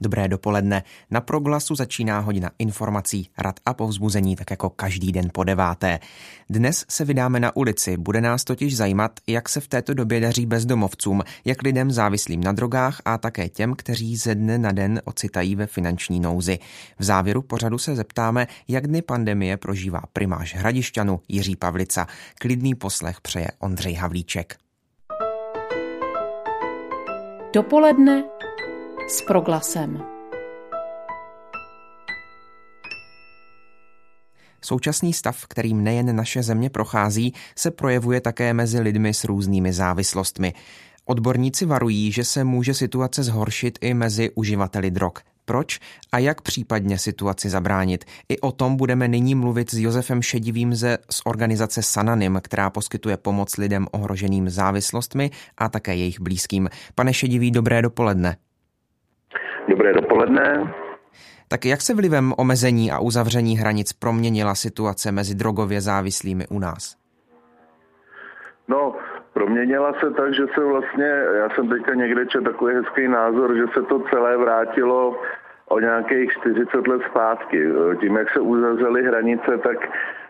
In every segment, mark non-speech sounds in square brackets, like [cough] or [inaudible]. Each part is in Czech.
Dobré dopoledne. Na proglasu začíná hodina informací, rad a povzbuzení, tak jako každý den po deváté. Dnes se vydáme na ulici. Bude nás totiž zajímat, jak se v této době daří bezdomovcům, jak lidem závislým na drogách a také těm, kteří ze dne na den ocitají ve finanční nouzi. V závěru pořadu se zeptáme, jak dny pandemie prožívá primář Hradišťanu Jiří Pavlica. Klidný poslech přeje Ondřej Havlíček. Dopoledne s proglasem. Současný stav, kterým nejen naše země prochází, se projevuje také mezi lidmi s různými závislostmi. Odborníci varují, že se může situace zhoršit i mezi uživateli drog. Proč a jak případně situaci zabránit? I o tom budeme nyní mluvit s Josefem Šedivým ze, z organizace Sananim, která poskytuje pomoc lidem ohroženým závislostmi a také jejich blízkým. Pane Šedivý, dobré dopoledne. Dobré dopoledne. Tak jak se vlivem omezení a uzavření hranic proměnila situace mezi drogově závislými u nás? No, proměnila se tak, že se vlastně, já jsem teďka někde četl takový hezký názor, že se to celé vrátilo o nějakých 40 let zpátky. Tím, jak se uzavřely hranice, tak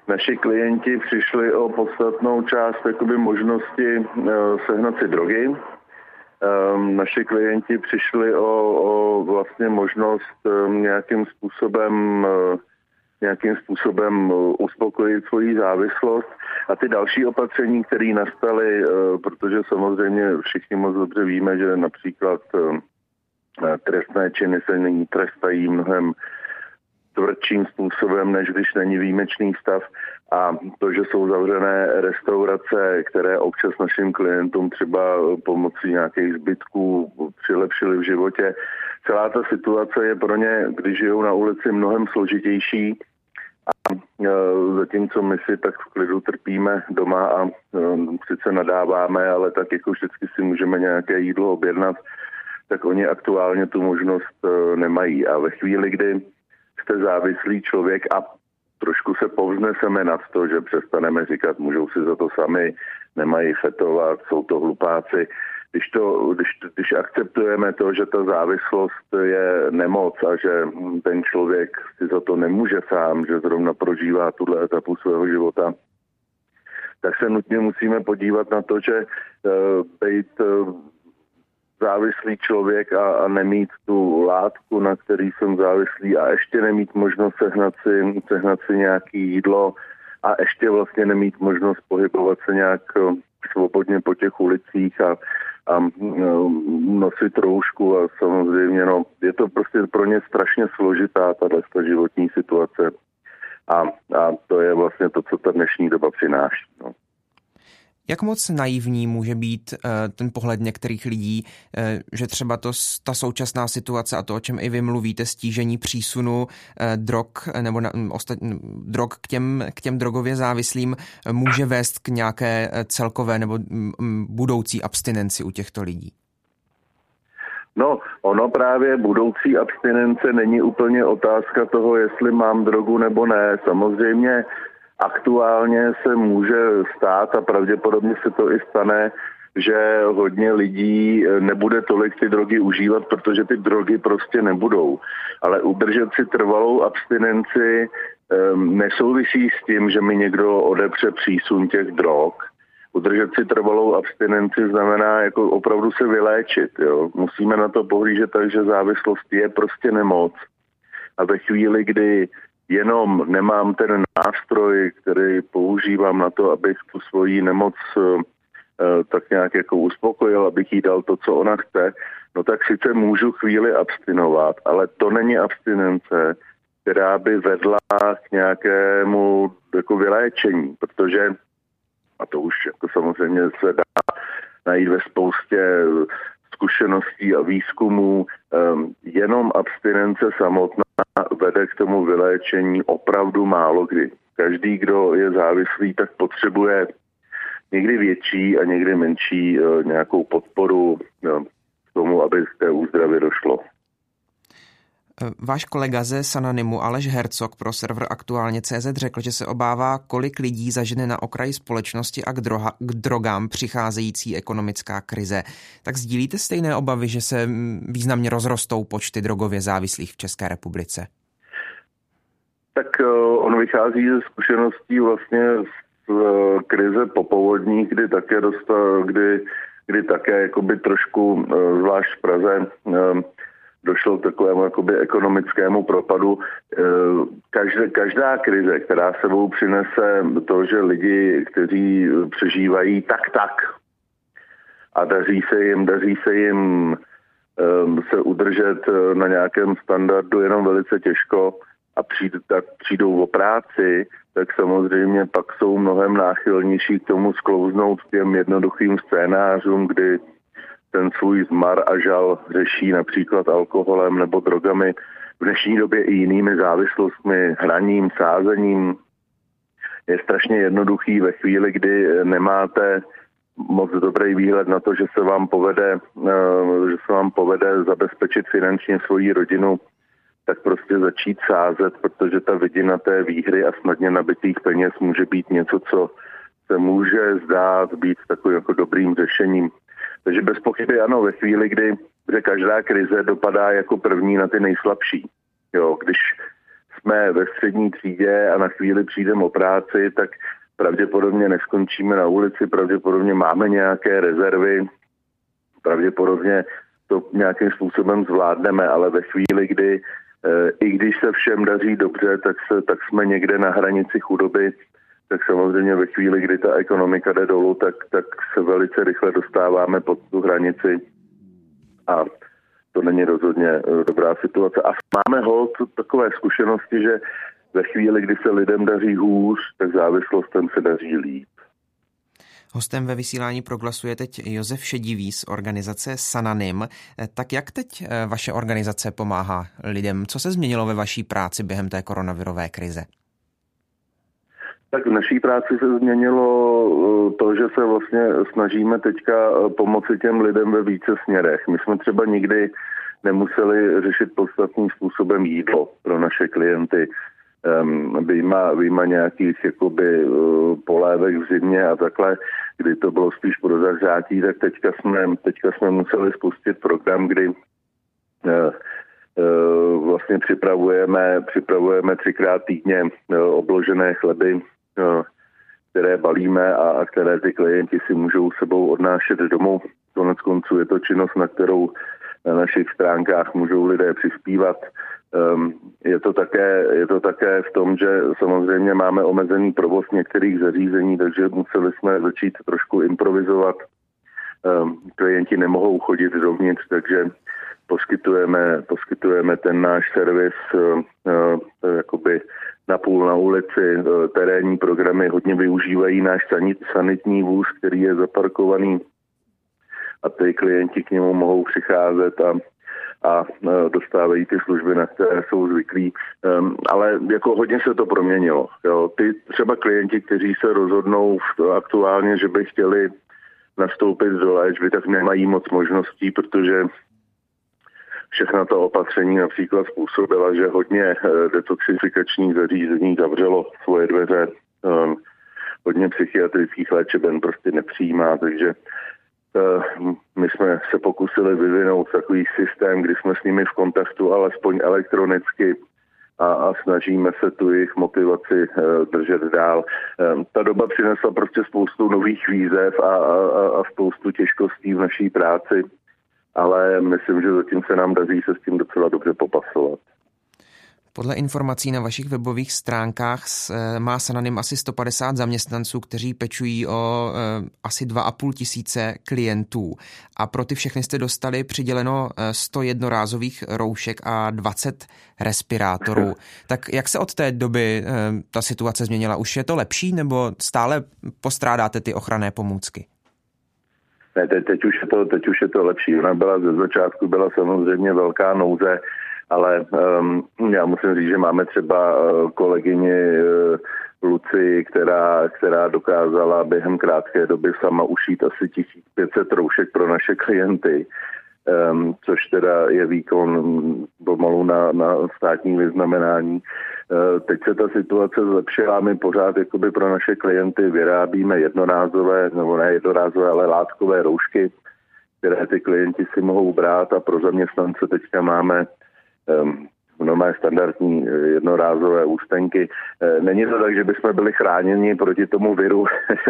naši klienti přišli o podstatnou část jakoby, možnosti eh, sehnat si drogy, naši klienti přišli o, o vlastně možnost um, nějakým způsobem uh, nějakým způsobem uspokojit svoji závislost a ty další opatření, které nastaly, uh, protože samozřejmě všichni moc dobře víme, že například trestné činy se nyní trestají mnohem tvrdším způsobem, než když není výjimečný stav. A to, že jsou zavřené restaurace, které občas našim klientům třeba pomocí nějakých zbytků přilepšili v životě, celá ta situace je pro ně, když žijou na ulici, mnohem složitější. A e, zatímco my si tak v klidu trpíme doma a e, sice nadáváme, ale tak jako vždycky si můžeme nějaké jídlo objednat, tak oni aktuálně tu možnost e, nemají. A ve chvíli, kdy jste závislý člověk a trošku se povzneseme nad to, že přestaneme říkat, můžou si za to sami, nemají fetovat, jsou to hlupáci. Když, to, když, když akceptujeme to, že ta závislost je nemoc a že ten člověk si za to nemůže sám, že zrovna prožívá tuhle etapu svého života, tak se nutně musíme podívat na to, že uh, být uh, závislý člověk a, a nemít tu látku, na který jsem závislý a ještě nemít možnost sehnat si, sehnat si nějaký jídlo a ještě vlastně nemít možnost pohybovat se nějak eh, svobodně po těch ulicích a, a no, nosit roušku a samozřejmě no, je to prostě pro ně strašně složitá tato životní situace a, a to je vlastně to, co ta dnešní doba přináší. No. Jak moc naivní může být uh, ten pohled některých lidí, uh, že třeba to, ta současná situace a to, o čem i vy mluvíte, stížení přísunu uh, drog nebo na, ostat, drog k těm, k těm drogově závislým, může vést k nějaké celkové nebo budoucí abstinenci u těchto lidí? No, ono právě budoucí abstinence není úplně otázka toho, jestli mám drogu nebo ne. Samozřejmě Aktuálně se může stát a pravděpodobně se to i stane, že hodně lidí eh, nebude tolik ty drogy užívat, protože ty drogy prostě nebudou. Ale udržet si trvalou abstinenci um, nesouvisí s tím, že mi někdo odepře přísun těch drog. Udržet si trvalou abstinenci znamená jako opravdu se vyléčit. Jo. Musíme na to pohlížet tak, že závislost je prostě nemoc. A ve chvíli, kdy jenom nemám ten nástroj, který používám na to, abych tu svoji nemoc eh, tak nějak jako uspokojil, abych jí dal to, co ona chce, no tak sice můžu chvíli abstinovat, ale to není abstinence, která by vedla k nějakému jako vyléčení, protože, a to už jako samozřejmě se dá najít ve spoustě zkušeností a výzkumů, um, jenom abstinence samotná vede k tomu vyléčení opravdu málo kdy. Každý, kdo je závislý, tak potřebuje někdy větší a někdy menší uh, nějakou podporu uh, k tomu, aby z té úzdravy došlo. Váš kolega ze Sananimu Aleš Hercog pro server aktuálně CZ řekl, že se obává, kolik lidí zažene na okraji společnosti a k, droha, k drogám přicházející ekonomická krize. Tak sdílíte stejné obavy, že se významně rozrostou počty drogově závislých v České republice? Tak eh, on vychází ze zkušeností vlastně z eh, krize popovodní, kdy také dostal, kdy, kdy také jakoby trošku, eh, zvlášť v Praze, došlo k takovému jakoby ekonomickému propadu. Každé, každá krize, která sebou přinese to, že lidi, kteří přežívají tak tak a daří se jim, daří se jim se udržet na nějakém standardu jenom velice těžko, a přijde, tak přijdou o práci, tak samozřejmě pak jsou mnohem náchylnější k tomu sklouznout k těm jednoduchým scénářům, kdy ten svůj zmar a žal řeší například alkoholem nebo drogami, v dnešní době i jinými závislostmi, hraním, sázením. Je strašně jednoduchý ve chvíli, kdy nemáte moc dobrý výhled na to, že se vám povede, eh, že se vám povede zabezpečit finančně svoji rodinu tak prostě začít sázet, protože ta vidina té výhry a snadně nabitých peněz může být něco, co se může zdát být takovým jako dobrým řešením. Takže bez pochyby ano, ve chvíli, kdy že každá krize dopadá jako první na ty nejslabší. Jo, když jsme ve střední třídě a na chvíli přijdeme o práci, tak pravděpodobně neskončíme na ulici, pravděpodobně máme nějaké rezervy, pravděpodobně to nějakým způsobem zvládneme, ale ve chvíli, kdy Eh, i když se všem daří dobře, tak, se, tak jsme někde na hranici chudoby, tak samozřejmě ve chvíli, kdy ta ekonomika jde dolů, tak, tak se velice rychle dostáváme pod tu hranici a to není rozhodně eh, dobrá situace. A máme hold takové zkušenosti, že ve chvíli, kdy se lidem daří hůř, tak závislostem se daří líp. Hostem ve vysílání proglasu je teď Josef Šedivý z organizace Sananim. Tak jak teď eh, vaše organizace pomáhá lidem? Co se změnilo ve vaší práci během té koronavirové krize? Tak v naší práci se změnilo eh, to, že se vlastně snažíme teďka eh, pomoci těm lidem ve více směrech. My jsme třeba nikdy nemuseli řešit podstatným způsobem jídlo pro naše klienty vyjma, vyjma nějakých jakoby uh, polévek v zimě a takhle, kdy to bylo spíš pro zahřátí, tak teďka jsme, teďka jsme museli spustit program, kdy vlastně připravujeme, připravujeme třikrát týdně obložené chleby, které balíme a, které ty klienti si můžou sebou odnášet domů. Konec konců je to činnost, na kterou na našich stránkách můžou lidé přispívat. Um, je, to také, je to také v tom, že samozřejmě máme omezený provoz některých zařízení, takže museli jsme začít trošku improvizovat. Um, klienti nemohou chodit dovnitř, takže poskytujeme, poskytujeme ten náš servis uh, uh, jakoby na půl na ulici. Uh, terénní programy hodně využívají náš sanit, sanitní vůz, který je zaparkovaný a ty klienti k němu mohou přicházet a a e, dostávají ty služby, na které jsou zvyklí. Um, ale jako hodně se to proměnilo. Jo. Ty třeba klienti, kteří se rozhodnou aktuálně, že by chtěli nastoupit do léčby, tak nemají moc možností, protože všechna ta opatření například způsobila, že hodně e, detoxifikačních zařízení zavřelo svoje dveře. Um, hodně psychiatrických léčeben prostě nepřijímá, takže Eh, my jsme se pokusili vyvinout takový systém, kdy jsme s nimi v kontaktu alespoň elektronicky a, a snažíme se tu jejich motivaci uh, držet dál. Um, ta doba přinesla prostě spoustu nových výzev a, a, a spoustu těžkostí v naší práci, ale myslím, že zatím se nám daří se s tím docela dobře popasovat. Podle informací na vašich webových stránkách eh, má Sananim asi 150 zaměstnanců, kteří pečují o eh, asi 2,5 tisíce klientů. A pro ty všechny jste dostali přiděleno 100 eh, jednorázových roušek a 20 respirátorů. [laughs] Tak jak se od té doby ta situace změnila? Už je to lepší nebo stále postrádáte ty ochranné pomůcky? Ne, teď, teď, už je to, teď už je to lepší. Ona byla ze začátku byla samozřejmě velká nouze ale um, já musím říct, že máme třeba uh, kolegyni uh, Luci, která, která dokázala během krátké doby sama ušít asi 1500 roušek pro naše klienty. Um, což teda je výkon pomalu na, na státní vyznamenání. Uh, teď se ta situace zlepšila, my pořád jakoby pro naše klienty vyrábíme jednorázové, nebo ne jednorázové, ale látkové roušky, které ty klienti si mohou brát a pro zaměstnance teďka máme um, normálně standardní eh, jednorázové ústenky. Eh, není to tak, že bychom byli chráněni proti tomu viru,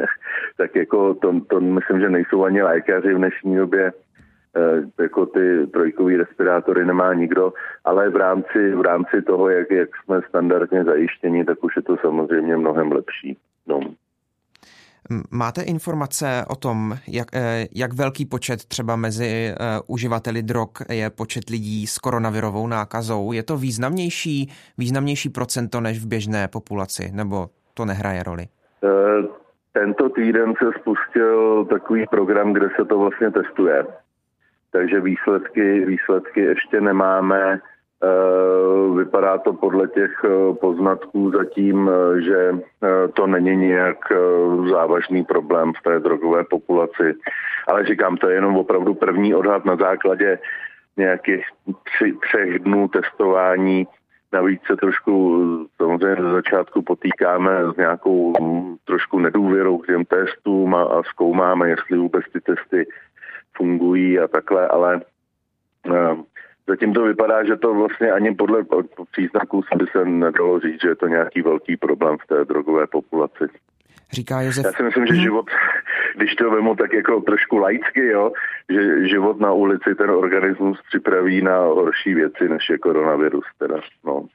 [laughs] tak jako to, to myslím, že nejsou ani lékaři v dnešní době, jako ty trojkový respirátory nemá nikdo, ale v rámci, v rámci toho, jak, jak jsme standardně zajištěni, tak už je to samozřejmě mnohem lepší. No. Máte informace o tom, jak, eh, jak velký počet třeba mezi uh, uživateli drog je počet lidí s koronavirovou nákazou? Je to významnější, významnější procento než v běžné populaci, nebo to nehraje roli? Tento týden se spustil takový program, kde se to vlastně testuje. Takže výsledky, výsledky ještě nemáme. Eh, vypadá to podle těch eh, poznatků zatím, eh, že to není nějak závažný problém v té drogové populaci. Ale říkám, to je jenom opravdu první odhad na základě nějakých tři, třech dnů testování. Navíc se trošku samozřejmě ze začátku potýkáme s nějakou trošku nedůvěrou k těm testům a, a zkoumáme, jestli vůbec ty testy fungují a takhle, ale Zatím to vypadá, že to vlastně ani podle příznaků by se nedalo říct, že je to nějaký velký problém v té drogové populaci. Říká Josef. Já si myslím, že mhm. život, [laughs] když to vemu tak jako trošku laicky, jo, že život na ulici ten organismus připraví na horší věci, než je koronavirus. Teda, no.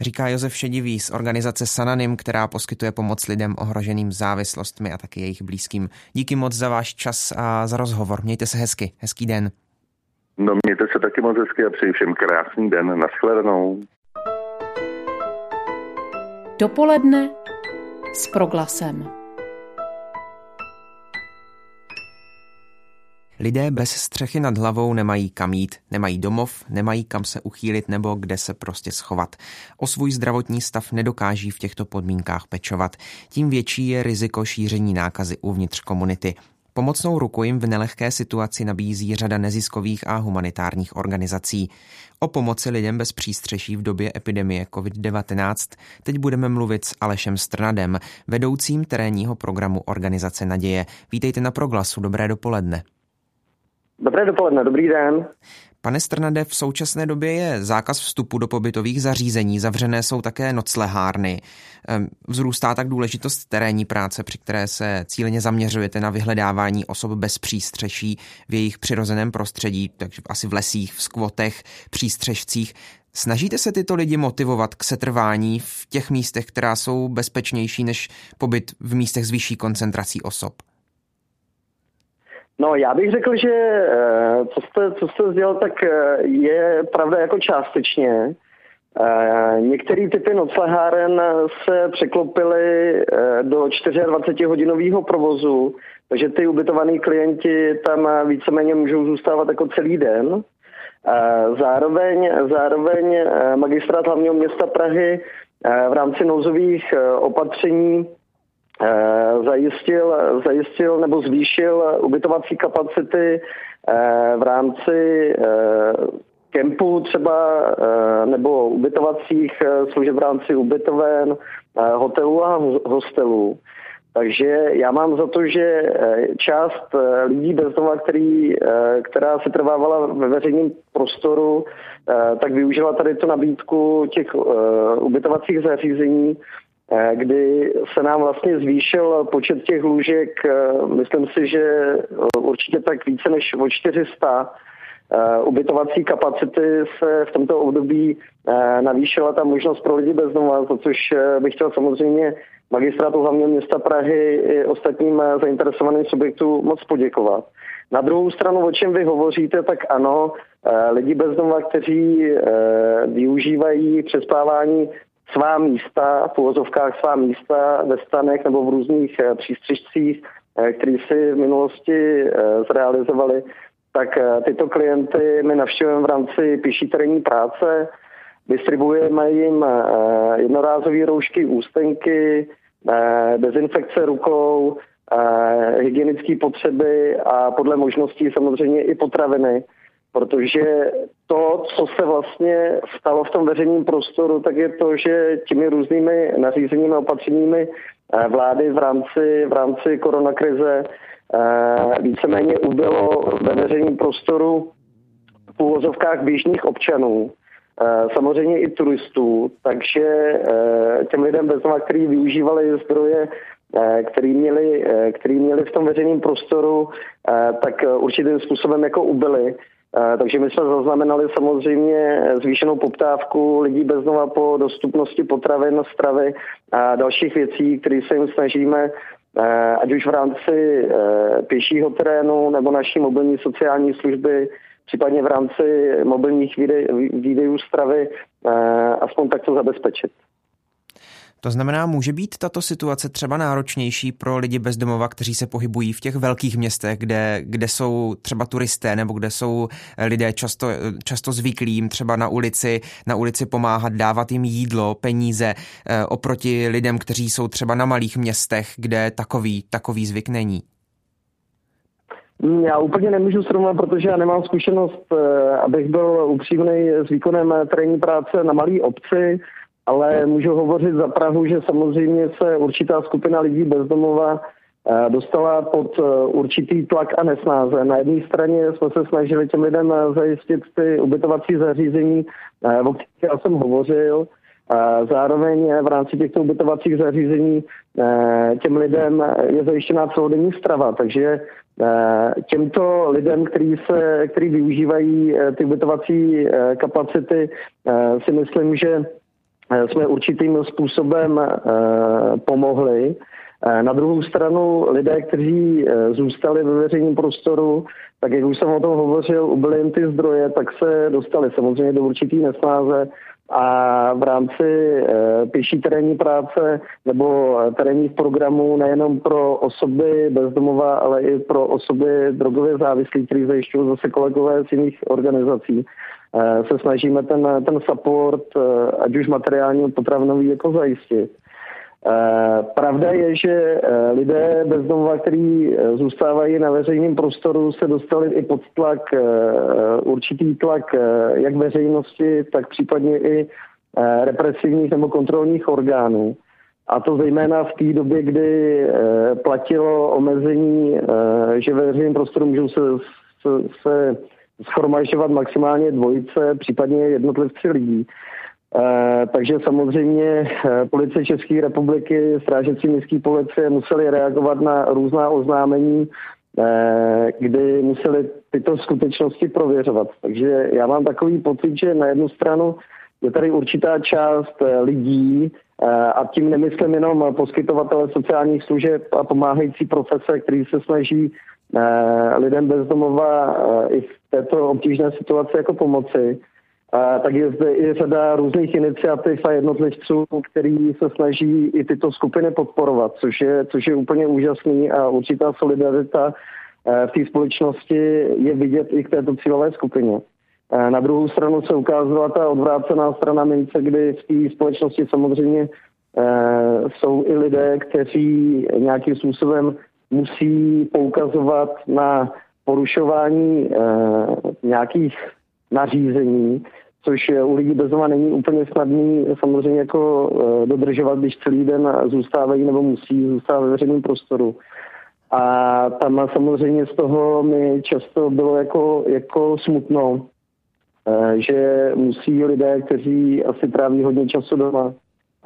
Říká Josef Šedivý z organizace Sananim, která poskytuje pomoc lidem ohroženým závislostmi a taky jejich blízkým. Díky moc za váš čas a za rozhovor. Mějte se hezky. Hezký den. No mějte se taky moc hezky a přeji všem krásný den. Naschledanou. Dopoledne s proglasem. Lidé bez střechy nad hlavou nemají kam jít, nemají domov, nemají kam se uchýlit nebo kde se prostě schovat. O svůj zdravotní stav nedokáží v těchto podmínkách pečovat. Tím větší je riziko šíření nákazy uvnitř komunity. Pomocnou ruku jim v nelehké situaci nabízí řada neziskových a humanitárních organizací. O pomoci lidem bez přístřeší v době epidemie COVID-19 teď budeme mluvit s Alešem Strnadem, vedoucím terénního programu Organizace Naděje. Vítejte na Proglasu, dobré dopoledne. Dobré dopoledne, dobrý den. Pane Strnade, v současné době je zákaz vstupu do pobytových zařízení, zavřené jsou také noclehárny. Vzrůstá tak důležitost terénní práce, při které se cíleně zaměřujete na vyhledávání osob bez přístřeší v jejich přirozeném prostředí, takže asi v lesích, v skvotech, přístřežcích. Snažíte se tyto lidi motivovat k setrvání v těch místech, která jsou bezpečnější než pobyt v místech s vyšší koncentrací osob? No, já bych řekl, že eh, co jste, co jste sdělal, tak eh, je pravda jako částečně. Eh, některé typy nocleháren se překlopily do 24-hodinového provozu, takže ty ubytovaní klienti tam víceméně můžou zůstávat jako celý den. Zároveň, zároveň magistrát hlavního města Prahy v rámci nouzových opatření zajistil, zajistil nebo zvýšil ubytovací kapacity eh, v rámci eh, kempů třeba nebo ubytovacích služeb v rámci ubytoven, hotelů a hostelů. Takže já mám za to, že část lidí bez domova, který, která se trvávala ve veřejném prostoru, tak využila tady tu nabídku těch ubytovacích zařízení Eh, kdy se nám vlastně zvýšil počet těch lůžek, eh, myslím si, že eh, určitě tak více než o 400. Ubytovací kapacity se v tomto období navýšila ta možnost pro lidi bez domova, za což bych chtěl samozřejmě magistrátu hlavního města Prahy i ostatním zainteresovaným subjektům moc poděkovat. Na druhou stranu, o čem vy hovoříte, tak ano, lidi bez domova, kteří využívají přespávání svá místa, v uvozovkách svá místa ve stanech nebo v různých eh, přístřežcích, eh, které si v minulosti eh, zrealizovali, tak tyto klienty my navštěvujeme v rámci pěší terénní práce, distribuujeme jim jednorázové roušky, ústenky, dezinfekce rukou, hygienické potřeby a podle možností samozřejmě i potraviny. Protože to, co se vlastně stalo v tom veřejném prostoru, tak je to, že těmi různými nařízeními a opatřeními eh, vlády v rámci, v rámci koronakrize eh, víceméně ubylo ve veřejném prostoru v úvozovkách běžných občanů, eh, samozřejmě i turistů, takže těm lidem bez kteří využívali zdroje který měli, který měli v tom veřejném prostoru, tak určitým způsobem jako ubyli. Takže my jsme zaznamenali samozřejmě zvýšenou poptávku lidí bez nova po dostupnosti potravin, stravy a dalších věcí, které se jim snažíme ať už v rámci pěšího terénu nebo naší mobilní sociální služby, případně v rámci mobilních výdejů stravy, aspoň takto zabezpečit. To znamená, může být tato situace třeba náročnější pro lidi bez domova, kteří se pohybují v těch velkých městech, kde, kde jsou třeba turisté nebo kde jsou lidé často, často zvyklí třeba na ulici, na ulici pomáhat, dávat jim jídlo, peníze eh, oproti lidem, kteří jsou třeba na malých městech, kde takový, takový zvyk není. Já úplně nemůžu srovnat, protože já nemám zkušenost, eh, abych byl upřímný s výkonem terénní práce na malé obci ale můžu hovořit za Prahu, že samozřejmě se určitá skupina lidí bezdomova eh, dostala pod eh, určitý tlak a nesnáze. Na jedné straně jsme se snažili těm lidem eh, zajistit ty ubytovací zařízení, o kterých já jsem hovořil. Zároveň v rámci těchto ubytovacích zařízení těm lidem je zajištěná celodenní strava, takže těmto lidem, kteří, se, který využívají ty ubytovací kapacity, si myslím, že jsme určitým způsobem eh, pomohli. Eh, na druhou stranu lidé, kteří zůstali ve veřejném prostoru, tak jak už jsem o tom hovořil, ubyly jim ty zdroje, tak se dostali samozřejmě do určitý nesnáze a v rámci pěší terénní práce nebo terénních programů nejenom pro osoby bezdomova, ale i pro osoby drogově závislí, kteří zajišťují zase kolegové z jiných organizací, Eh, se snažíme ten, ten support, eh, ať už materiální, potravinový, jako zajistit. Eh, pravda je, že lidé bezdomova, kteří zůstávají na veřejném prostoru, se dostali i pod tlak, určitý tlak jak veřejnosti, tak případně i represivních nebo kontrolních orgánů. A to zejména v té době, kdy platilo omezení, že ve veřejném prostoru můžou se, se, se schromažďovat maximálně dvojice, případně jednotlivci lidí. E, takže samozřejmě eh, policie České republiky, strážecí městské policie museli reagovat na různá oznámení, e, kdy museli tyto skutečnosti prověřovat. Takže já mám takový pocit, že na jednu stranu je tady určitá část lidí, a tím nemyslím jenom poskytovatele sociálních služeb a pomáhající profese, který se snaží lidem bezdomova i v této obtížné situaci jako pomoci. A tak je zde i řada různých iniciativ a jednotlivců, který se snaží i tyto skupiny podporovat, což je, což je úplně úžasný a určitá solidarita v té společnosti je vidět i k této cílové skupině. Na druhou stranu se ukázala ta odvrácená strana mince, kdy v té společnosti samozřejmě jsou i lidé, kteří nějakým způsobem musí poukazovat na porušování e, nějakých nařízení, což u lidí bezoma není úplně snadný samozřejmě jako e, dodržovat, když celý den zůstávají nebo musí zůstávat ve veřejném prostoru. A tam samozřejmě z toho mi často bylo jako, jako smutno, e, že musí lidé, kteří asi tráví hodně času doma,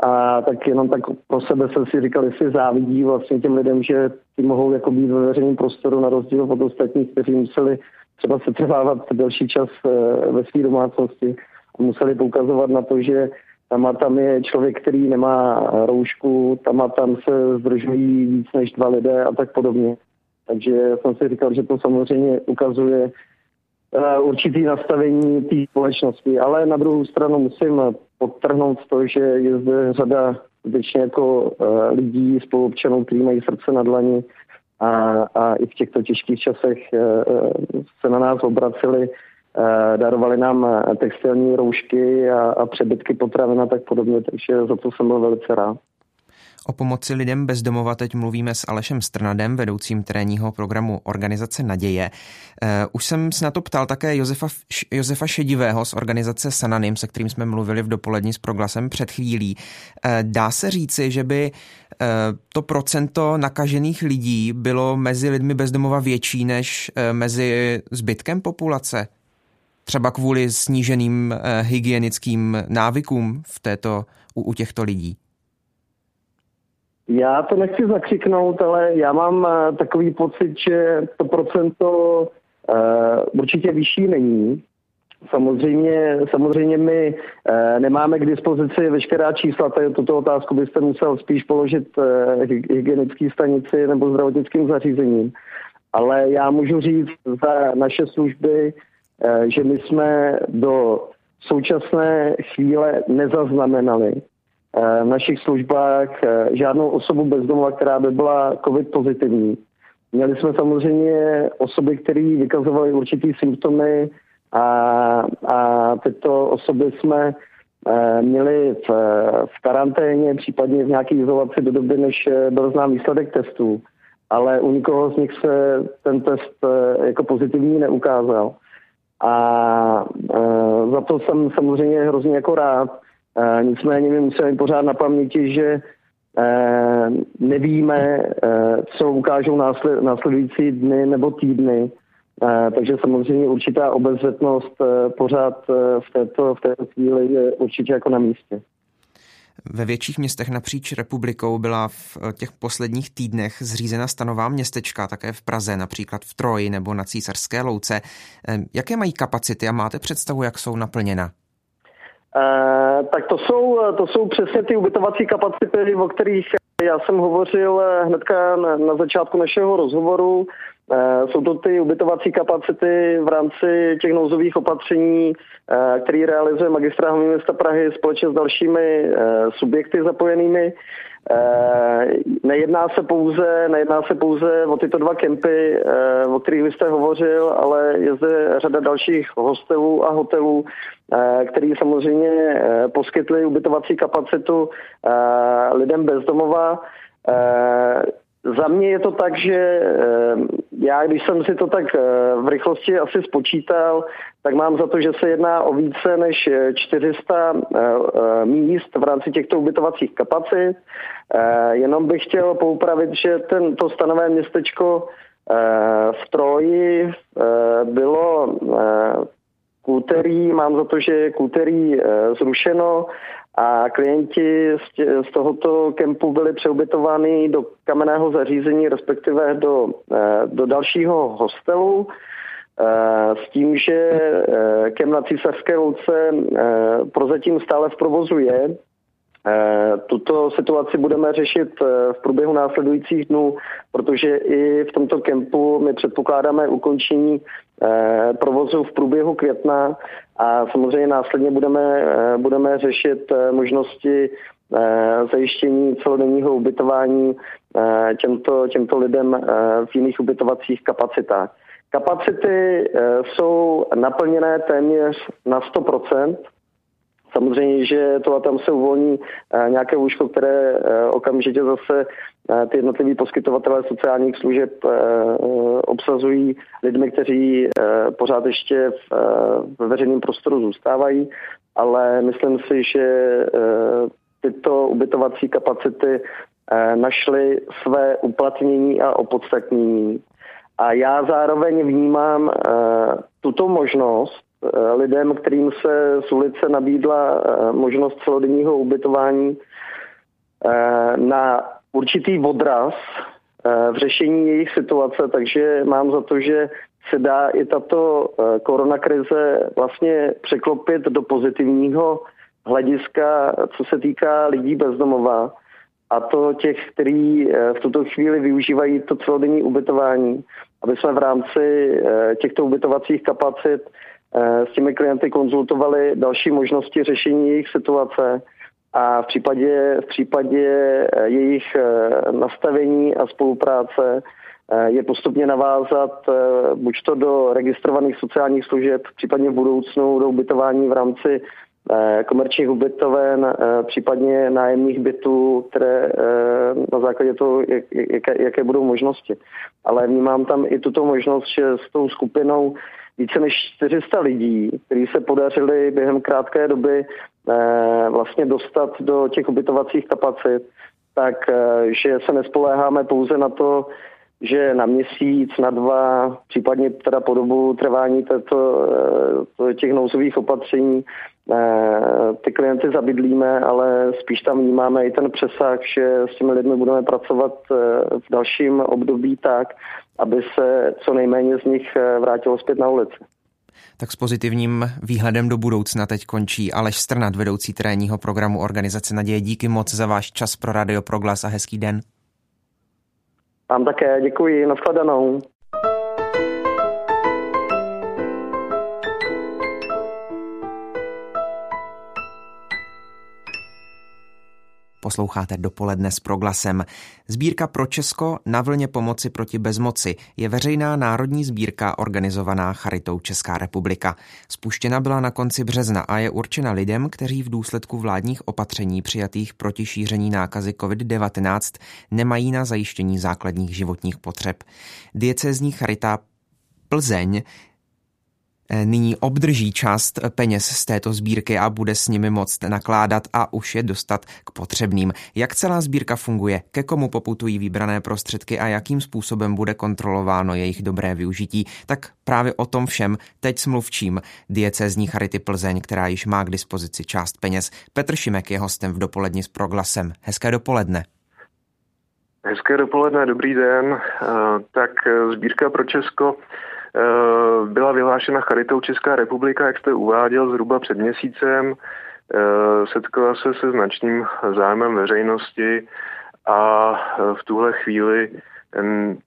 a tak jenom tak pro sebe jsem si říkal, jestli závidí vlastně těm lidem, že ty mohou jako být ve veřejném prostoru na rozdíl od ostatních, kteří museli třeba se trvávat delší čas eh, ve své domácnosti a museli poukazovat na to, že tam a tam je člověk, který nemá roušku, tam a tam se zdržují víc než dva lidé a tak podobně. Takže jsem si říkal, že to samozřejmě ukazuje eh, určitý nastavení té společnosti, ale na druhou stranu musím podtrhnout to, že je zde řada skutečně jako uh, lidí, spoluobčanů, kteří mají srdce na dlani a, a i v těchto těžkých časech uh, se na nás obraceli, uh, darovali nám textilní roušky a, a přebytky potravin a tak podobně, takže za to jsem byl velice rád. O pomoci lidem bez domova teď mluvíme s Alešem Strnadem, vedoucím terénního programu Organizace Naděje. Eh, už jsem se na to ptal také Josefa, Josefa Šedivého z organizace Sananim, se kterým jsme mluvili v dopolední s proglasem před chvílí. Eh, dá se říci, že by eh, to procento nakažených lidí bylo mezi lidmi bez domova větší než mezi zbytkem populace? Třeba kvůli sníženým hygienickým návykům v této, u, u těchto lidí? Já to nechci zakřiknout, ale já mám eh, takový pocit, že to procento uh, určitě vyšší není. Samozřejmě, samozřejmě my uh, nemáme k dispozici veškerá čísla, tady tuto otázku byste musel spíš položit uh, hygienické stanici nebo zdravotnickým zařízením. Ale já můžu říct za naše služby, uh, že my jsme do současné chvíle nezaznamenali v našich službách eh, žádnou osobu bezdomova, která by byla COVID pozitivní. Měli jsme samozřejmě osoby, které vykazovaly určitý symptomy a, a tyto osoby jsme eh, měli v, v karanténě, případně v nějaké izolaci do doby, než byl znám výsledek testů. Ale u nikoho z nich se ten test jako pozitivní neukázal. A za to jsem samozřejmě hrozně jako rád, nicméně my musíme pořád na paměti, že e, nevíme, e, co ukážou násled, následující dny nebo týdny. Takže samozřejmě určitá obezřetnost pořád v této, v této chvíli je určitě jako na místě. Ve větších městech napříč republikou byla v těch posledních týdnech zřízena stanová městečka, také v Praze, například v Troji nebo na Císařské louce. Jaké mají kapacity a máte představu, jak jsou naplněna? Eh, tak to jsou, to jsou přesně ty ubytovací kapacity, o kterých já jsem hovořil eh, hnedka na, na začátku našeho rozhovoru. Eh, jsou to ty ubytovací kapacity v rámci těch nouzových opatření, který realizuje magistrát města Prahy společně s dalšími subjekty zapojenými. Nejedná se pouze, nejedná se pouze o tyto dva kempy, o kterých jste hovořil, ale je zde řada dalších hostelů a hotelů, Eh, který samozřejmě eh, poskytli ubytovací kapacitu eh, lidem bezdomova. Za mě je to tak, že já, když jsem si to tak v rychlosti asi spočítal, tak mám za to, že se jedná o více než 400 míst v rámci těchto ubytovacích kapacit. Jenom bych chtěl poupravit, že ten, to stanové městečko v Troji bylo k úterý, mám za to, že je úterý eh, zrušeno a klienti z tohoto kempu byli přeubytovány do kamenného zařízení, respektive do, eh, do dalšího hostelu eh, s tím, že kem na císařské louce prozatím stále v provozu je. Eh, tuto situaci budeme řešit eh, v průběhu následujících dnů, protože i v tomto kempu my předpokládáme ukončení eh, provozu v průběhu května a samozřejmě následně budeme, budeme řešit možnosti zajištění celodenního ubytování těmto, těmto lidem v jiných ubytovacích kapacitách. Kapacity jsou naplněné téměř na 100 Samozřejmě, že to a tam se uvolní eh, nějaké lůžko, které eh, okamžitě zase eh, ty jednotliví poskytovatelé sociálních služeb obsazují lidmi, kteří pořád ještě v veřejném prostoru zůstávají, ale myslím si, že tyto ubytovací kapacity našly své uplatnění a opodstatnění. A já zároveň vnímám tuto možnost, lidem, kterým se z ulice nabídla eh, možnost celodenního ubytování eh, na určitý odraz v řešení jejich situace, takže mám za to, že se dá i tato koronakrize vlastně překlopit do pozitivního hlediska, co se týká lidí bezdomova a to těch, kteří v tuto chvíli využívají to celodenní ubytování, aby jsme v rámci těchto ubytovacích kapacit Eh, s těmi klienty konzultovali další možnosti řešení jejich situace a v případě, v případě eh, jejich eh, nastavení a spolupráce je postupně navázat buď to do registrovaných sociálních služeb, případně v budoucnu do ubytování v rámci komerčních ubytoven, případně nájemních bytů, které na základě toho, jak, jaké, jaké budou možnosti. Ale vnímám tam i tuto možnost, že s tou skupinou více než 400 lidí, kteří se podařili během krátké doby vlastně dostat do těch ubytovacích kapacit, tak že se nespoléháme pouze na to, že na měsíc, na dva, případně teda po dobu trvání této, eh, těch nouzových opatření eh, ty klienty zabydlíme, ale spíš tam vnímáme i ten přesah, že s těmi lidmi budeme pracovat eh, v dalším období tak, aby se co nejméně z nich vrátilo zpět na ulici. Tak s pozitivním výhledem do budoucna teď končí Aleš Strnad, vedoucí trénního programu organizace Naděje. Díky moc za váš čas pro Radio Proglas a hezký den. Vám také děkuji, nashledanou. Posloucháte dopoledne s proglasem. Sbírka pro Česko na vlně pomoci proti bezmoci je veřejná národní sbírka organizovaná Charitou Česká republika. Spuštěna byla na konci března a je určena lidem, kteří v důsledku vládních opatření přijatých proti šíření nákazy COVID-19 nemají na zajištění základních životních potřeb. Diecézní Charita Plzeň nyní obdrží část peněz z této sbírky a bude s nimi moct nakládat a už je dostat k potřebným. Jak celá sbírka funguje, ke komu poputují vybrané prostředky a jakým způsobem bude kontrolováno jejich dobré využití, tak právě o tom všem teď s mluvčím diecézní Charity Plzeň, která již má k dispozici část peněz. Petr Šimek je hostem v dopoledni s proglasem. Hezké dopoledne. Hezké dopoledne, dobrý den. Eh, tak eh, sbírka pro Česko byla vyhlášena Charitou Česká republika, jak jste uváděl, zhruba před měsícem. Eh, setkala se se značným zájmem veřejnosti a eh, v tuhle chvíli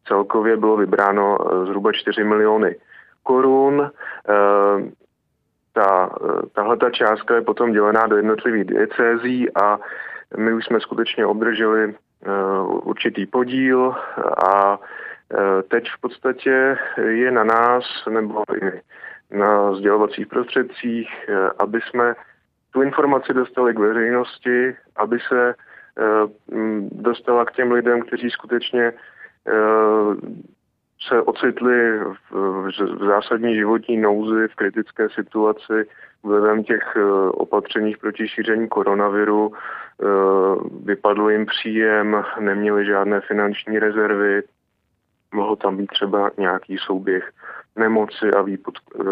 celkově bylo vybráno zhruba 4 miliony korun. Ta, tahle ta částka je potom dělená do jednotlivých diecézí a my už jsme skutečně obdrželi určitý podíl a Eh, teď v podstatě je na nás nebo i na sdělovacích prostředcích, eh, aby jsme tu informaci dostali k veřejnosti, aby se eh, dostala k těm lidem, kteří skutečně se ocitli v, zásadní životní nouzi, v kritické situaci vlivem těch opatřeních proti šíření koronaviru. Vypadl jim příjem, neměli žádné finanční rezervy, mohl tam být třeba nějaký souběh nemoci a výpod, eh,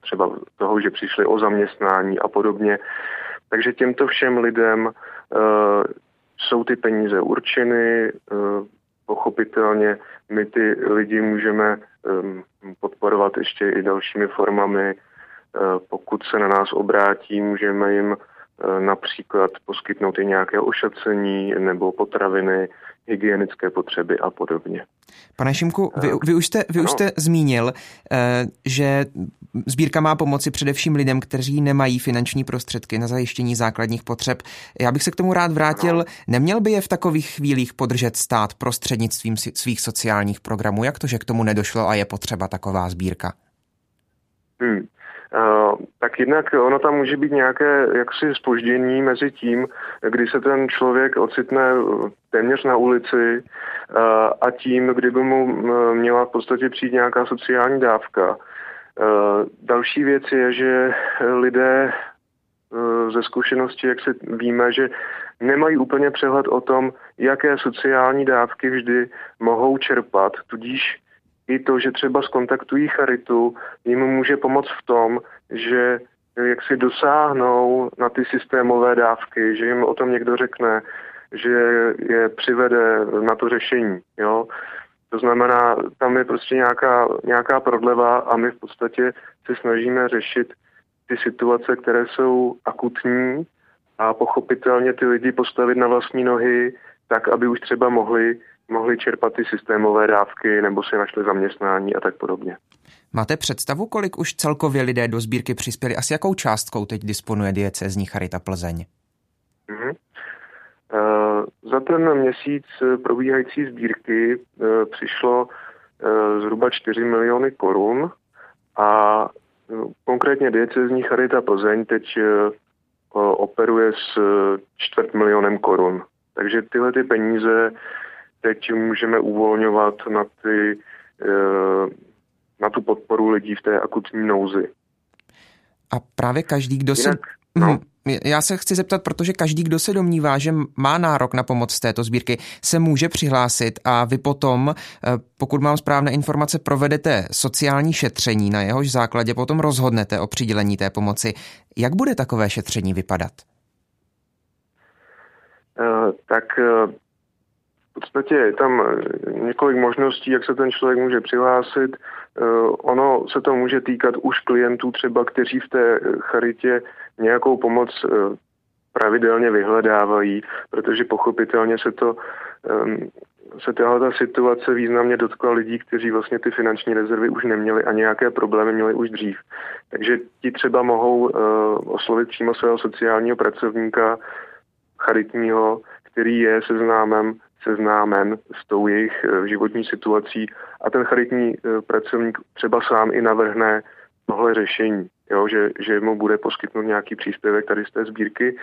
třeba toho, že přišli o zaměstnání a podobně. Takže těmto všem lidem eh, jsou ty peníze určeny, eh, pochopitelně my ty lidi můžeme podporovat ještě i dalšími formami. Pokud se na nás obrátí, můžeme jim například poskytnout i nějaké ošacení nebo potraviny, hygienické potřeby a podobně. Pane Šimku, vy, vy, už, jste, vy už jste zmínil, eh, že sbírka má pomoci především lidem, kteří nemají finanční prostředky na zajištění základních potřeb. Já bych se k tomu rád vrátil. Neměl by je v takových chvílích podržet stát prostřednictvím svých sociálních programů? Jak to, že k tomu nedošlo a je potřeba taková sbírka? Hmm. Tak jednak ono tam může být nějaké jaksi spoždění mezi tím, kdy se ten člověk ocitne téměř na ulici uh, a tím, kdyby mu měla v podstatě přijít nějaká sociální dávka. Uh, další věc je, že lidé ze zkušenosti, jak se víme, že nemají úplně přehled o tom, jaké sociální dávky vždy mohou čerpat, tudíž i to, že třeba skontaktují charitu, jim může pomoct v tom, že jak si dosáhnou na ty systémové dávky, že jim o tom někdo řekne, že je přivede na to řešení. Jo? To znamená, tam je prostě nějaká, nějaká prodleva a my v podstatě se snažíme řešit ty situace, které jsou akutní a pochopitelně ty lidi postavit na vlastní nohy, tak, aby už třeba mohli mohli čerpat ty systémové dávky nebo si našli zaměstnání a tak podobně. Máte představu, kolik už celkově lidé do sbírky přispěli a s jakou částkou teď disponuje diecézní Charita Plzeň? Mm-hmm. Uh, za ten měsíc probíhající sbírky uh, přišlo uh, zhruba 4 miliony korun a konkrétně diecezní Charita Plzeň teď operuje s čtvrt milionem korun. Takže tyhle ty peníze teď můžeme uvolňovat na, ty, na tu podporu lidí v té akutní nouzi. A právě každý, kdo Jinak, se... No. Mhm. Já se chci zeptat, protože každý, kdo se domnívá, že má nárok na pomoc z této sbírky, se může přihlásit a vy potom, eh, pokud mám správné informace, provedete sociální šetření, na jehož základě potom rozhodnete o přidělení té pomoci. Jak bude takové šetření vypadat? Uh, tak v podstatě je tam několik možností, jak se ten člověk může přihlásit. Ono se to může týkat už klientů třeba, kteří v té charitě nějakou pomoc eh, pravidelně vyhledávají, protože pochopitelně se to ehm, se tahle situace významně dotkla lidí, kteří vlastně ty finanční rezervy už neměli a nějaké problémy měli už dřív. Takže ti třeba mohou oslovit přímo svého sociálního pracovníka charitního, který je seznámem, seznámen s tou jejich uh, životní situací a ten charitní uh, pracovník třeba sám i navrhne tohle řešení jo, že, že mu bude poskytnout nějaký příspěvek tady z té sbírky.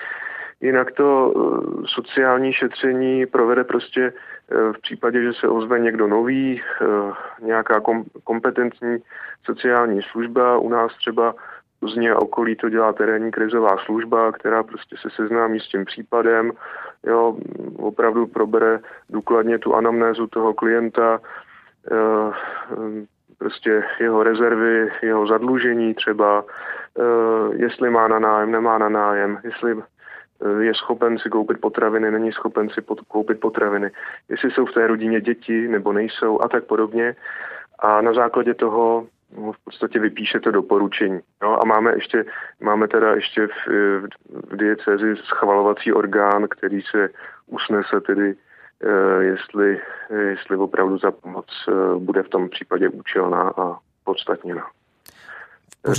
Jinak to eh, sociální šetření provede prostě eh, v případě, že se ozve někdo nový, eh, nějaká kompetentní sociální služba. U nás třeba Plzně a okolí to dělá terénní krizová služba, která prostě se seznámí s tím případem, jo, opravdu probere důkladně tu anamnézu toho klienta, prostě jeho rezervy, jeho zadlužení třeba, eh, jestli má na nájem, nemá na nájem, jestli eh, je schopen si koupit potraviny, není schopen si koupit potraviny, jestli jsou v té rodině děti nebo nejsou a tak podobně. A na základě toho v podstatě vypíše to doporučení. No a máme ještě, máme teda ještě v, v, v diecezi schvalovací orgán, který se usnese tedy Eh, jestli, jestli opravdu za pomoc eh, bude v tom případě účelná a podstatněná.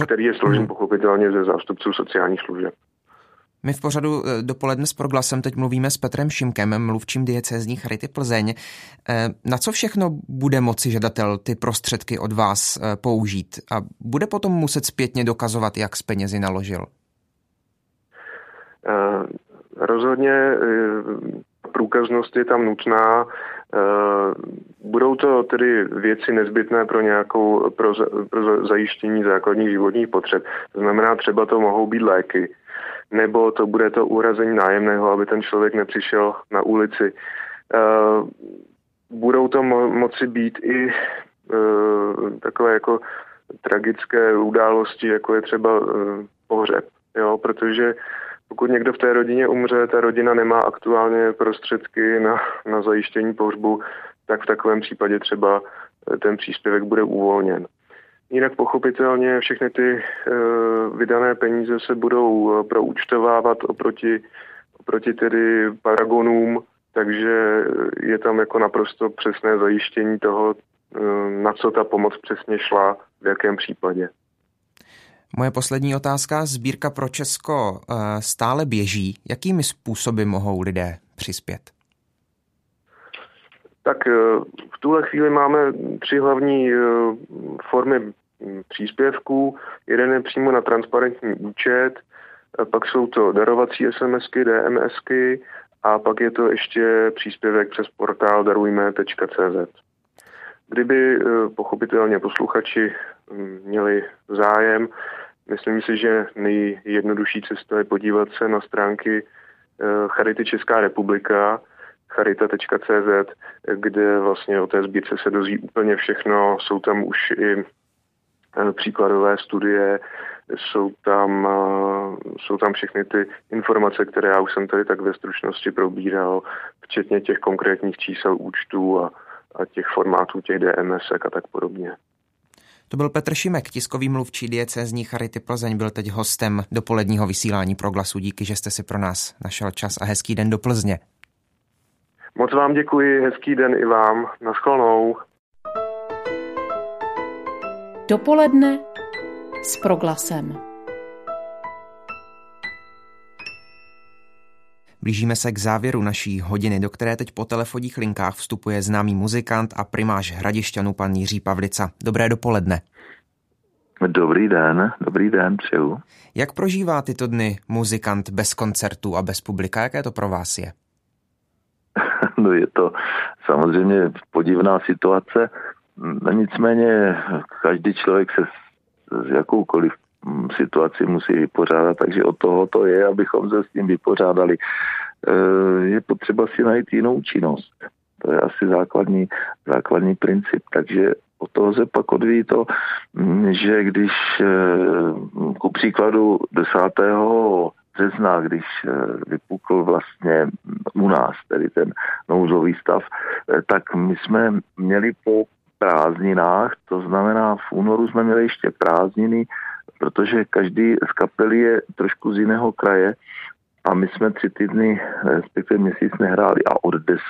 Který je složen hmm. pochopitelně ze zástupců sociálních služeb. My v pořadu eh, dopoledne s proglasem teď mluvíme s Petrem Šimkem, mluvčím diecézní Charity Plzeň. Na co všechno bude moci žadatel ty prostředky od vás použít a bude potom muset zpětně dokazovat, jak s penězi naložil? Rozhodně průkaznost je tam nutná. Eh, budou to tedy věci nezbytné pro nějakou, pro, pro zajištění základních životních potřeb. To znamená, třeba to mohou být léky, nebo to bude to uhrazení nájemného, aby ten člověk nepřišel na ulici. Eh, budou to mo- moci být i eh, takové jako tragické události, jako je třeba pohřeb, jo, protože pokud někdo v té rodině umře, ta rodina nemá aktuálně prostředky na, na zajištění pohřbu, tak v takovém případě třeba eh, ten příspěvek bude uvolněn. Jinak pochopitelně všechny ty e, vydané peníze se budou eh, proúčtovávat oproti, oproti tedy paragonům, takže je tam jako naprosto přesné zajištění toho, na co ta pomoc přesně šla, v jakém případě. Moje poslední otázka. Sbírka pro Česko eh, stále běží. Jakými způsoby mohou lidé přispět? Tak eh, v tuhle chvíli máme tři hlavní eh, formy příspěvků. Jeden je přímo na transparentní účet, pak jsou to darovací SMSky, DMSky a pak je to ještě příspěvek přes portál darujme.cz. Kdyby pochopitelně posluchači hm, měli zájem, Myslím si, že nejjednodušší cesta je podívat se na stránky eh, Charity Česká republika, charita.cz, kde vlastně o té sbírce se dozví úplně všechno. Jsou tam už i příkladové studie, jsou tam, eh, jsou tam všechny ty informace, které já už jsem tady tak ve stručnosti probíral, včetně těch konkrétních čísel účtů a, a těch formátů těch DMS a tak podobně. To byl Petr Šimek, tiskový mluvčí diecézní Charity Plzeň, byl teď hostem dopoledního vysílání Proglasu. Díky, že jste si pro nás našel čas a hezký den do Plzně. Moc vám děkuji, hezký den i vám. Naschledanou. Dopoledne s Proglasem. Blížíme se k závěru naší hodiny, do které teď po telefonních linkách vstupuje známý muzikant a primář Hradišťanu pan Jiří Pavlica. Dobré dopoledne. Dobrý den, dobrý den, přeju. Jak prožívá tyto dny muzikant bez koncertů a bez publika? Jaké to pro vás je? [laughs] no je to samozřejmě podivná situace, nicméně každý člověk se s jakoukoliv situaci musí vypořádat, takže od toho to je, abychom se s tím vypořádali. E, je potřeba si najít jinou činnost. To je asi základní, základní princip. Takže od toho se pak odvíjí to, že když e, ku příkladu 10 března, když eh, vypukl vlastně u nás, tedy ten nouzový stav, tak my jsme měli po prázdninách, to znamená v únoru jsme měli ještě prázdniny, protože každý z kapely je trošku z jiného kraje a my jsme tři týdny, respektive měsíc nehráli a od 10.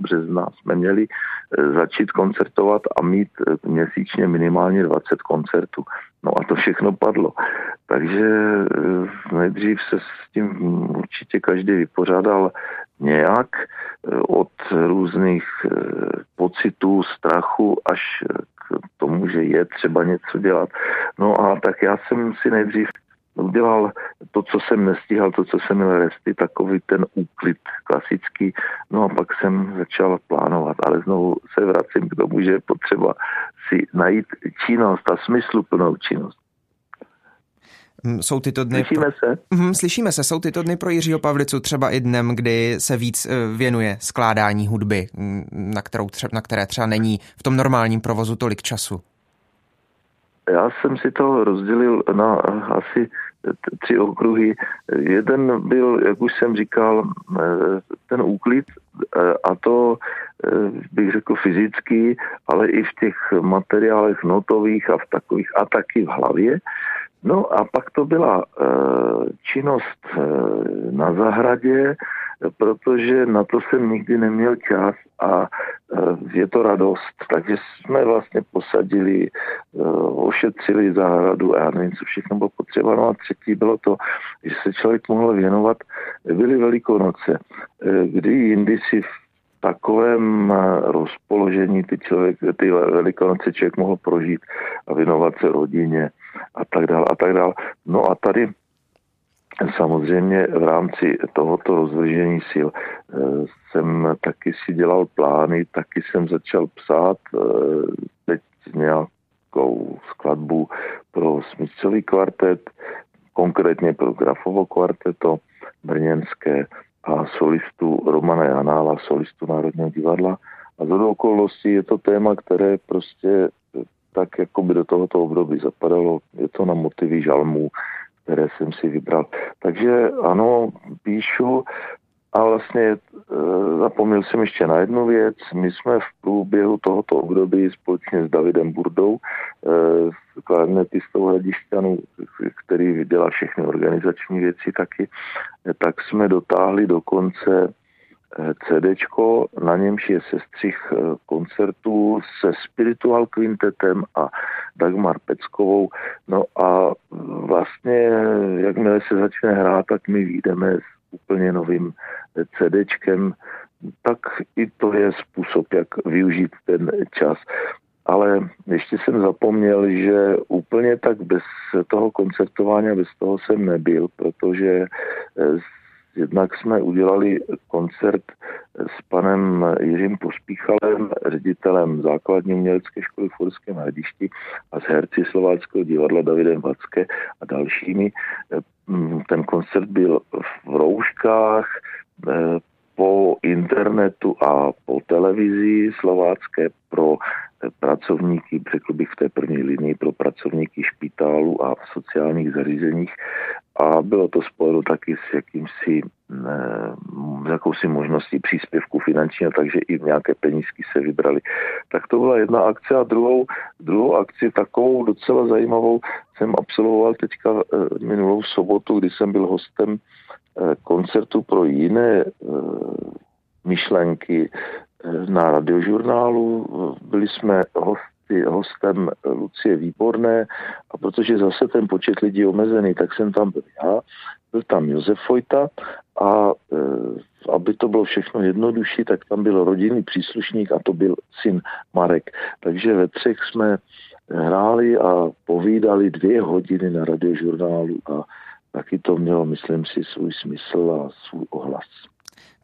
března jsme měli eh, začít koncertovat a mít měsíčně minimálně 20 koncertů. No a to všechno padlo. Takže eh, nejdřív se s tím určitě každý vypořádal nějak od různých pocitů, strachu až k tomu, že je třeba něco dělat. No a tak já jsem si nejdřív udělal to, co jsem nestíhal, to, co jsem měl resty, takový ten úklid klasický. No a pak jsem začal plánovat, ale znovu se vracím k tomu, že je potřeba si najít činnost a smysluplnou činnost. Hm, jsou tyto dny... Slyšíme se? Mhm, slyšíme se. Jsou tyto dny pro Jiřího Pavlicu třeba i dnem, kdy se víc eh, věnuje skládání hudby, hm, na, kterou tře- na které třeba není v tom normálním provozu tolik času? Já jsem si to rozdělil na asi tři okruhy. Jeden byl, jak už jsem říkal, eh, ten úklid eh, a to bych řekl fyzický, ale i v těch materiálech notových a v takových a taky v hlavě. No a pak to byla e, činnost e, na zahradě, protože na to jsem nikdy neměl čas a e, je to radost. Takže jsme vlastně posadili, ošetřili zahradu a já nevím, co všechno bylo potřeba. No a třetí bylo to, že se člověk mohl věnovat. Byly velikonoce, kdy jindy si takovém rozpoložení ty, člověk, ty velikonoce člověk mohl prožít a věnovat se rodině a tak dále a tak dále. No a tady samozřejmě v rámci tohoto rozvržení sil eh, jsem taky si dělal plány, taky jsem začal psát eh, teď nějakou skladbu pro smyčcový kvartet, konkrétně pro Grafovo kvarteto brněnské a solistu Romana Janála, solistu Národního divadla. A z okolností je to téma, které prostě tak jako by do tohoto období zapadalo. Je to na motivy žalmů, které jsem si vybral. Takže ano, píšu a vlastně zapomněl jsem ještě na jednu věc. My jsme v průběhu tohoto období společně s Davidem Burdou, e, klarnetistou Hradišťanu, který dělá všechny organizační věci taky, e, tak jsme dotáhli do konce CD, na němž je sestřih eh, koncertů se Spiritual Quintetem a Dagmar Peckovou. No a vlastně, jakmile se začne hrát, tak my výjdeme s úplně novým eh, CDčkem, tak i to je způsob, jak využít ten čas. Ale ještě jsem zapomněl, že úplně tak bez toho koncertování, bez toho jsem nebyl, protože eh, Jednak jsme udělali koncert s panem Jiřím Pospíchalem, ředitelem základní umělecké školy v Forském hradišti a s herci Slováckého divadla Davidem Vacké a dalšími. Ten koncert byl v rouškách, po internetu a po televizi slovácké pro pracovníky, řekl bych v té první linii, pro pracovníky špitálu a v sociálních zařízeních a bylo to spojeno taky s jakýmsi, s jakousi možností příspěvku finančního, takže i nějaké penízky se vybrali. Tak to byla jedna akce a druhou, druhou akci, takovou docela zajímavou, jsem absolvoval teďka e, minulou sobotu, kdy jsem byl hostem koncertu pro jiné e, myšlenky na radiožurnálu. Byli jsme host hostem Lucie Výborné a protože zase ten počet lidí je omezený, tak jsem tam byl já, byl tam Josef Fojta a aby to bylo všechno jednodušší, tak tam byl rodinný příslušník a to byl syn Marek. Takže ve třech jsme hráli a povídali dvě hodiny na radiožurnálu a taky to mělo, myslím si, svůj smysl a svůj ohlas.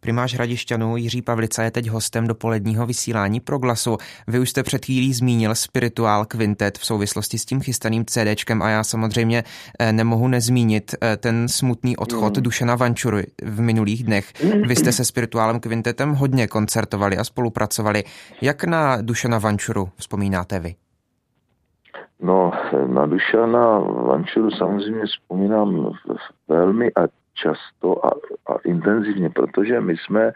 Primář Hradišťanů Jiří Pavlica je teď hostem dopoledního vysílání pro glasu. Vy už jste před chvílí zmínil Spiritual Quintet v souvislosti s tím chystaným CDčkem a já samozřejmě eh, nemohu nezmínit eh, ten smutný odchod mm. Dušana Vančury v minulých dnech. Vy jste se Spirituálem Quintetem hodně koncertovali a spolupracovali. Jak na Dušana Vančuru vzpomínáte vy? No, na Dušana Vančuru samozřejmě vzpomínám velmi a často a, a intenzivně, protože my jsme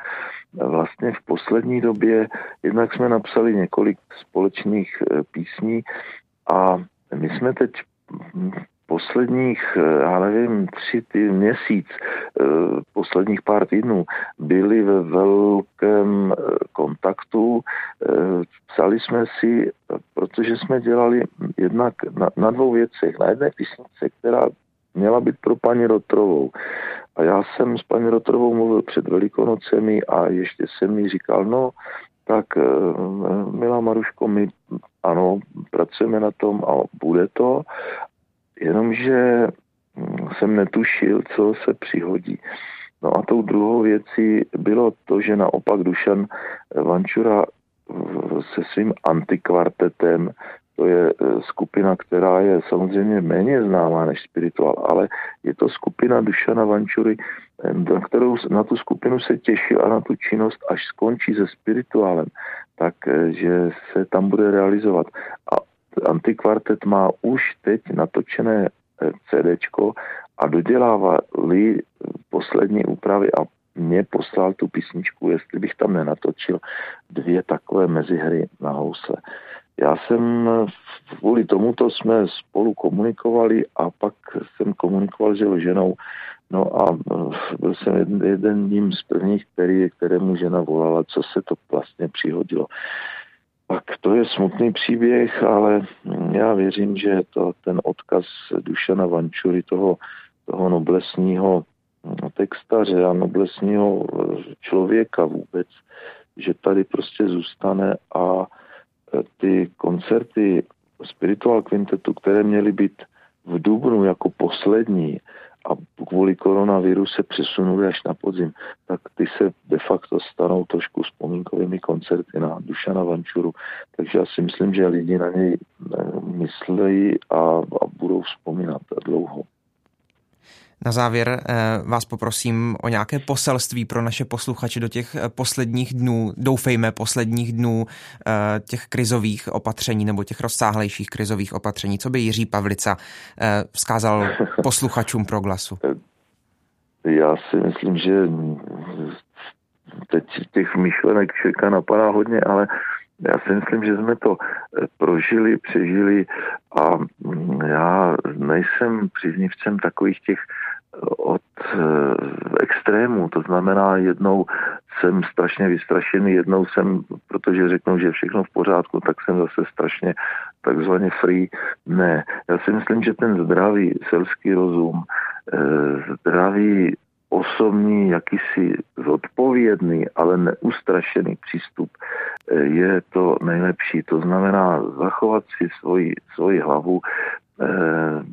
vlastně v poslední době, jednak jsme napsali několik společných e, písní a my jsme teď posledních, e, já nevím, tři ty měsíc, e, posledních pár týdnů byli ve velkém kontaktu. Psali jsme si, protože jsme dělali jednak na, na dvou věcech. Na jedné písnice, která měla být pro paní Rotrovou. A já jsem s paní Rotrovou mluvil před Velikonocemi a ještě jsem mi říkal, no, tak eh, milá Maruško, my ano, pracujeme na tom a bude to, jenomže hm, jsem netušil, co se přihodí. No a tou druhou věcí bylo to, že naopak Dušan Vančura se svým antikvartetem to je e, skupina, která je samozřejmě méně známá než spirituál, ale je to skupina Dušana Vančury, na, kterou, na tu skupinu se těšil a na tu činnost, až skončí se spirituálem, tak e, se tam bude realizovat. A Antikvartet má už teď natočené CDčko a dodělávali poslední úpravy a mě poslal tu písničku, jestli bych tam nenatočil dvě takové mezihry na housle. Já jsem kvůli tomuto jsme spolu komunikovali a pak jsem komunikoval s ženou. No a eh, byl jsem jeden, jedním z prvních, který, kterému žena volala, co se to vlastně přihodilo. Tak to je smutný příběh, ale já věřím, že to, ten odkaz Dušana Vančury, toho, toho noblesního textaře a noblesního eh, člověka vůbec, že tady prostě zůstane a ty koncerty Spiritual Quintetu, které měly být v Dubnu jako poslední a kvůli koronaviru se přesunuly až na podzim, tak ty se de facto stanou trošku vzpomínkovými koncerty na Dušana Vančuru. Takže já si myslím, že lidi na něj eh, myslejí a, a budou vzpomínat dlouho. Na závěr eh, vás poprosím o nějaké poselství pro naše posluchače do těch eh, posledních dnů, doufejme posledních dnů eh, těch krizových opatření nebo těch rozsáhlejších krizových opatření. Co by Jiří Pavlica vzkázal [laughs] posluchačům pro glasu? Já si myslím, že teď těch myšlenek člověka napadá hodně, ale já si myslím, že jsme to prožili, přežili a mm, já nejsem příznivcem takových těch od eh, extrému. To znamená, jednou jsem strašně vystrašený, jednou jsem, protože řeknu, že je všechno v pořádku, tak jsem zase strašně takzvaně free. Ne, já si myslím, že ten zdravý selský rozum, eh, zdravý osobní, jakýsi zodpovědný, ale neustrašený přístup eh, je to nejlepší. To znamená zachovat si svoji, svoji hlavu,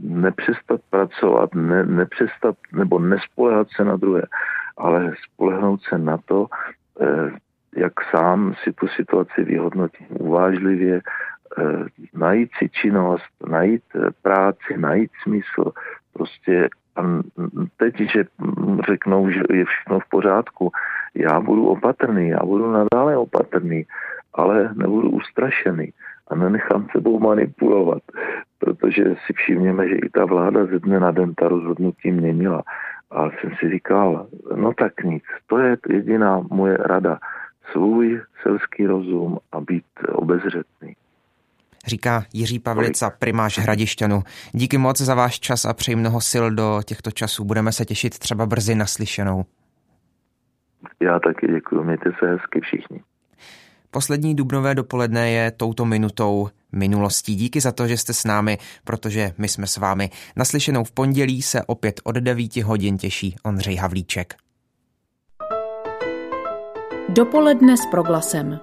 nepřestat pracovat, ne, nepřestat nebo nespolehat se na druhé, ale spolehnout se na to, eh, jak sám si tu situaci vyhodnotím uvážlivě, eh, najít si činnost, najít práci, najít smysl, prostě a teď, že řeknou, že je všechno v pořádku, já budu opatrný, já budu nadále opatrný, ale nebudu ustrašený a nenechám sebou manipulovat, protože si všimněme, že i ta vláda ze dne na den ta rozhodnutí měnila. A jsem si říkal, no tak nic, to je jediná moje rada. Svůj selský rozum a být obezřetný. Říká Jiří Pavlica, primář Hradišťanu. Díky moc za váš čas a přeji mnoho sil do těchto časů. Budeme se těšit třeba brzy naslyšenou. Já taky děkuji, mějte se hezky všichni. Poslední dubnové dopoledne je touto minutou minulostí. Díky za to, že jste s námi, protože my jsme s vámi. Naslyšenou v pondělí se opět od 9 hodin těší Ondřej Havlíček. Dopoledne s proglasem.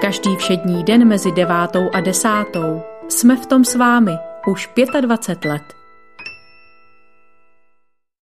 Každý všední den mezi devátou a desátou jsme v tom s vámi už 25 let.